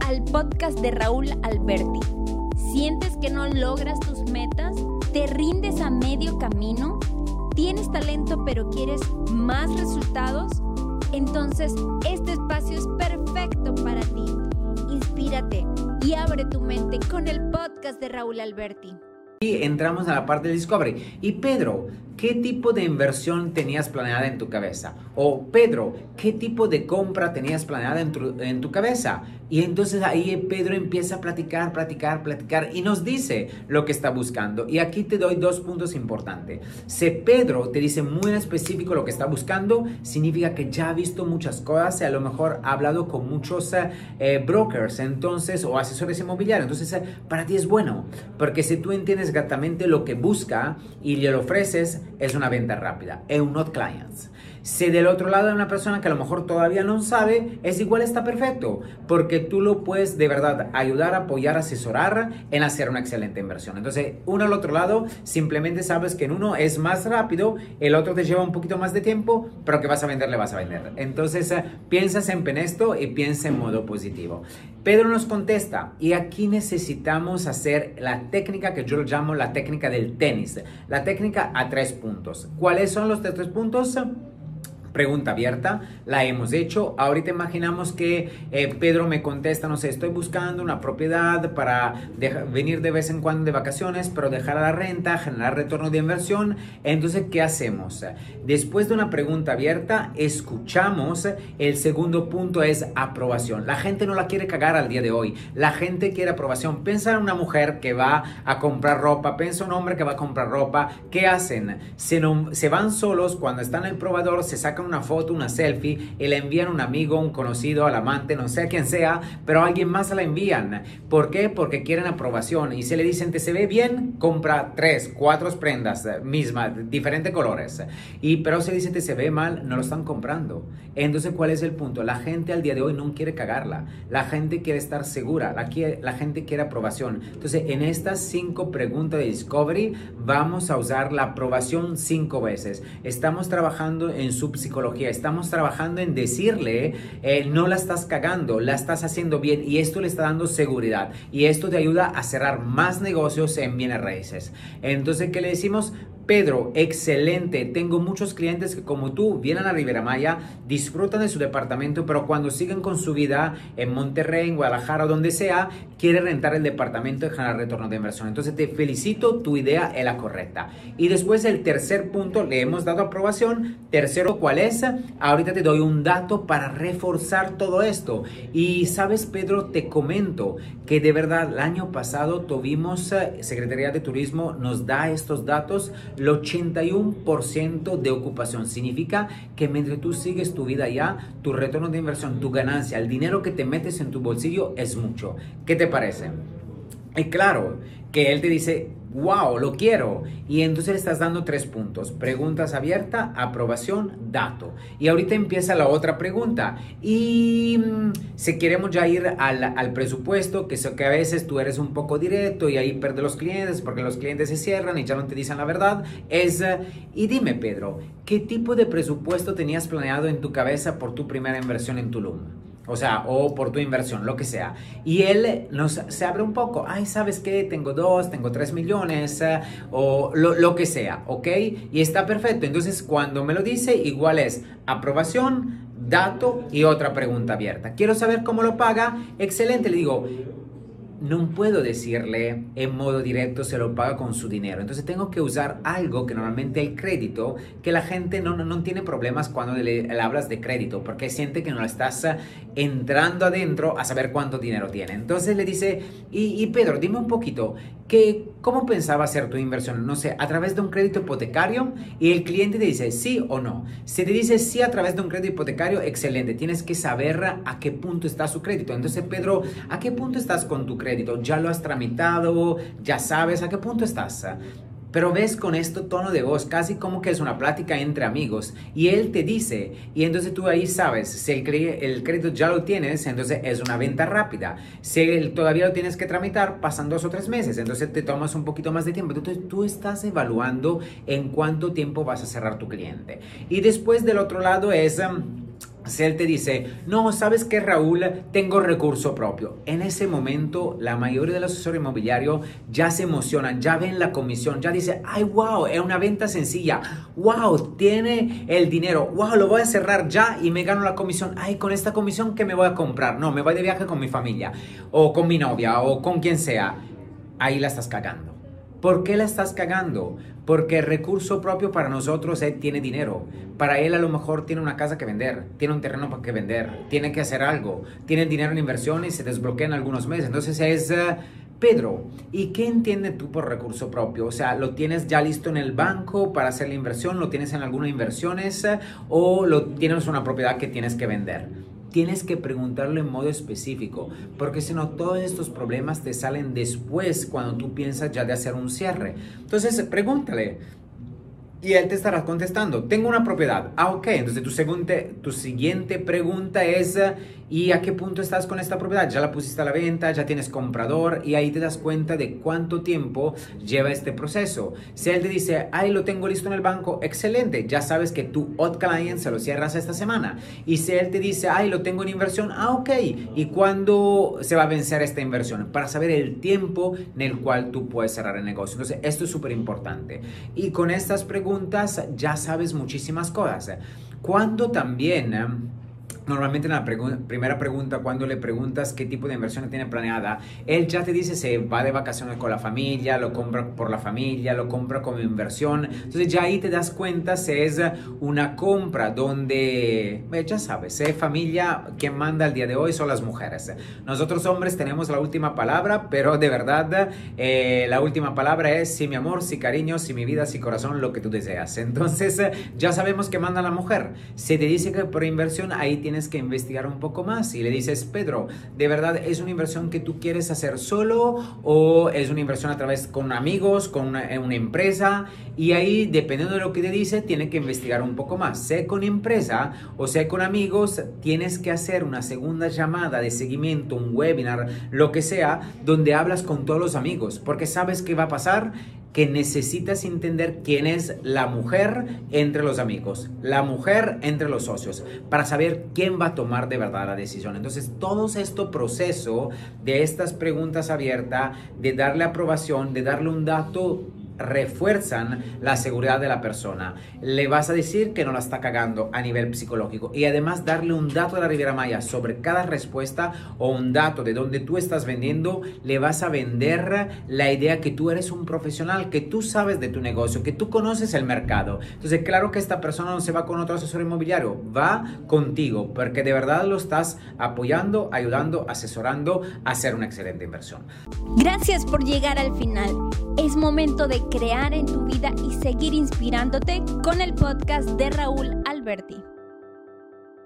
Al podcast de Raúl Alberti. ¿Sientes que no logras tus metas? ¿Te rindes a medio camino? ¿Tienes talento pero quieres más resultados? Entonces, este espacio es perfecto para ti. Inspírate y abre tu mente con el podcast de Raúl Alberti. Y entramos a la parte de Discovery. Y Pedro, ¿qué tipo de inversión tenías planeada en tu cabeza? O Pedro, ¿qué tipo de compra tenías planeada en tu, en tu cabeza? Y entonces ahí Pedro empieza a platicar, platicar, platicar y nos dice lo que está buscando. Y aquí te doy dos puntos importantes. Si Pedro te dice muy en específico lo que está buscando, significa que ya ha visto muchas cosas y a lo mejor ha hablado con muchos eh, brokers entonces o asesores inmobiliarios. Entonces eh, para ti es bueno, porque si tú entiendes exactamente lo que busca y le ofreces es una venta rápida. Not clients. Si del otro lado hay una persona que a lo mejor todavía no sabe, es igual está perfecto, porque tú lo puedes de verdad ayudar, apoyar, asesorar en hacer una excelente inversión. Entonces, uno al otro lado, simplemente sabes que en uno es más rápido, el otro te lleva un poquito más de tiempo, pero que vas a vender, le vas a vender. Entonces, eh, piensas en esto y piensa en modo positivo. Pedro nos contesta, y aquí necesitamos hacer la técnica que yo llamo la técnica del tenis, la técnica a tres puntos. ¿Cuáles son los tres puntos? Pregunta abierta, la hemos hecho. Ahorita imaginamos que eh, Pedro me contesta, no sé, estoy buscando una propiedad para venir de vez en cuando de vacaciones, pero dejar a la renta, generar retorno de inversión. Entonces, ¿qué hacemos? Después de una pregunta abierta, escuchamos. El segundo punto es aprobación. La gente no la quiere cagar al día de hoy. La gente quiere aprobación. Piensa en una mujer que va a comprar ropa, piensa en un hombre que va a comprar ropa. ¿Qué hacen? Se, no, se van solos cuando están en el probador, se sacan una foto, una selfie y le envían a un amigo, un conocido, al amante, no sé quién sea, pero a alguien más la envían. ¿Por qué? Porque quieren aprobación y se le dicen, ¿te se ve bien? Compra tres, cuatro prendas eh, mismas, diferentes colores. Y pero se dice, ¿te se ve mal? No lo están comprando. Entonces, ¿cuál es el punto? La gente al día de hoy no quiere cagarla. La gente quiere estar segura. La, la gente quiere aprobación. Entonces, en estas cinco preguntas de Discovery, vamos a usar la aprobación cinco veces. Estamos trabajando en su estamos trabajando en decirle, eh, no la estás cagando, la estás haciendo bien y esto le está dando seguridad y esto te ayuda a cerrar más negocios en bienes raíces. Entonces, ¿qué le decimos? Pedro, excelente. Tengo muchos clientes que como tú vienen a Rivera Maya, disfrutan de su departamento, pero cuando siguen con su vida en Monterrey, en Guadalajara o donde sea, quiere rentar el departamento y generar retorno de inversión. Entonces te felicito, tu idea es la correcta. Y después el tercer punto, le hemos dado aprobación. Tercero, ¿cuál es? Ahorita te doy un dato para reforzar todo esto. Y sabes, Pedro, te comento que de verdad el año pasado tuvimos, eh, Secretaría de Turismo nos da estos datos el 81% de ocupación significa que mientras tú sigues tu vida ya, tu retorno de inversión, tu ganancia, el dinero que te metes en tu bolsillo es mucho. ¿Qué te parece? Y claro, que él te dice, wow, lo quiero. Y entonces le estás dando tres puntos. Preguntas abierta, aprobación, dato. Y ahorita empieza la otra pregunta. Y mm, si queremos ya ir al, presupuesto, que, que a veces tú eres un poco directo y ahí pierdes los clientes porque los clientes se cierran y ya no te dicen la verdad, es, y dime Pedro, ¿qué tipo de presupuesto tenías planeado en tu cabeza por tu primera inversión en Tulum? O sea, o por tu inversión, lo que sea. Y él nos, se abre un poco. Ay, ¿sabes qué? Tengo dos, tengo tres millones, eh, o lo, lo, que sea, ¿ok? Y está perfecto. Entonces, cuando me lo dice, igual es aprobación, dato y otra pregunta abierta. Quiero saber cómo lo paga. Excelente. Le digo, no puedo decirle en modo directo se lo paga con su dinero. Entonces tengo que usar algo que normalmente el crédito, que la gente no, no, tiene problemas cuando le, hablas de crédito, porque siente que no estás eh, entrando adentro a saber cuánto dinero tiene. Entonces le dice, y, y Pedro, dime un poquito, que, ¿cómo pensaba hacer tu inversión? No sé, a través de un crédito hipotecario y el cliente te dice sí o no. Si te dice sí a través de un crédito hipotecario, excelente, tienes que saber a qué punto está su crédito. Entonces, Pedro, ¿a qué punto estás con tu crédito? ¿Ya lo has tramitado? ¿Ya sabes a qué punto estás? Pero ves con este tono de voz, casi como que es una plática entre amigos. Y él te dice, y entonces tú ahí sabes, si el, crédito ya lo tienes, entonces es una venta rápida. Si todavía lo tienes que tramitar, pasan dos o tres meses, entonces te tomas un poquito más de tiempo. Entonces tú estás evaluando en cuánto tiempo vas a cerrar tu cliente. Y después del otro lado es... Um, si él te dice, no, sabes que Raúl, tengo recurso propio. En ese momento, la mayoría de los asesores inmobiliarios ya se emocionan, ya ven la comisión, ya dice, ay, wow, es una venta sencilla, wow, tiene el dinero, wow, lo voy a cerrar ya y me gano la comisión. Ay, con esta comisión, ¿qué me voy a comprar? No, me voy de viaje con mi familia, o con mi novia, o con quien sea. Ahí la estás cagando. ¿Por qué la estás cagando? Porque el recurso propio para nosotros él tiene dinero. Para él a lo mejor tiene una casa que vender, tiene un terreno para que vender, tiene que hacer algo, tiene dinero en inversiones y se desbloquea en algunos meses. Entonces es... Eh, Pedro, ¿y qué entiendes tú por recurso propio? O sea, ¿lo tienes ya listo en el banco para hacer la inversión? ¿Lo tienes en algunas inversiones? ¿O lo tienes una propiedad que tienes que vender? Tienes que preguntarlo en modo específico, porque si no, todos estos problemas te salen después cuando tú piensas ya de hacer un cierre. Entonces, pregúntale, y él te estará contestando, tengo una propiedad. Ah, ok. Entonces tu, tu siguiente pregunta es, ¿y a qué punto estás con esta propiedad? Ya la pusiste a la venta, ya tienes comprador y ahí te das cuenta de cuánto tiempo lleva este proceso. Si él te dice, ay, lo tengo listo en el banco, excelente. Ya sabes que tu hot client se lo cierras esta semana. Y si él te dice, ay, lo tengo en inversión, ah, ok. ¿Y cuándo se va a vencer esta inversión? Para saber el tiempo en el cual tú puedes cerrar el negocio. Entonces, esto es súper importante. Y con estas preguntas, ya sabes muchísimas cosas. Cuando también Normalmente en la primera pregunta, cuando le preguntas qué tipo de inversión tiene planeada, él ya te dice se va de vacaciones con la familia, lo compra por la familia, lo compra como inversión. Entonces ya ahí te das cuenta si es una compra donde, ya sabes, es familia, quien manda el día de hoy son las mujeres. Nosotros hombres tenemos la última palabra, pero de verdad eh, la última palabra es si mi amor, si cariño, si mi vida, si corazón, lo que tú deseas. Entonces ya sabemos que manda la mujer. Si te dice que por inversión, ahí tienes que investigar un poco más y le dices, Pedro, ¿de verdad es una inversión que tú quieres hacer solo o es una inversión a través con amigos, con una, empresa? Y ahí, dependiendo de lo que te dice, tiene que investigar un poco más. Sé con empresa o sea con amigos, tienes que hacer una segunda llamada de seguimiento, un webinar, lo que sea, donde hablas con todos los amigos, porque sabes qué va a pasar que necesitas entender quién es la mujer entre los amigos, la mujer entre los socios, para saber quién va a tomar de verdad la decisión. Entonces, todo este proceso de estas preguntas abiertas, de darle aprobación, de darle un dato refuerzan la seguridad de la persona. Le vas a decir que no la está cagando a nivel psicológico y además darle un dato de la Riviera Maya sobre cada respuesta o un dato de donde tú estás vendiendo, le vas a vender la idea que tú eres un profesional, que tú sabes de tu negocio, que tú conoces el mercado. Entonces, claro que esta persona no se va con otro asesor inmobiliario, va contigo porque de verdad lo estás apoyando, ayudando, asesorando a hacer una excelente inversión. Gracias por llegar al final. Es momento de crear en tu vida y seguir inspirándote con el podcast de Raúl Alberti.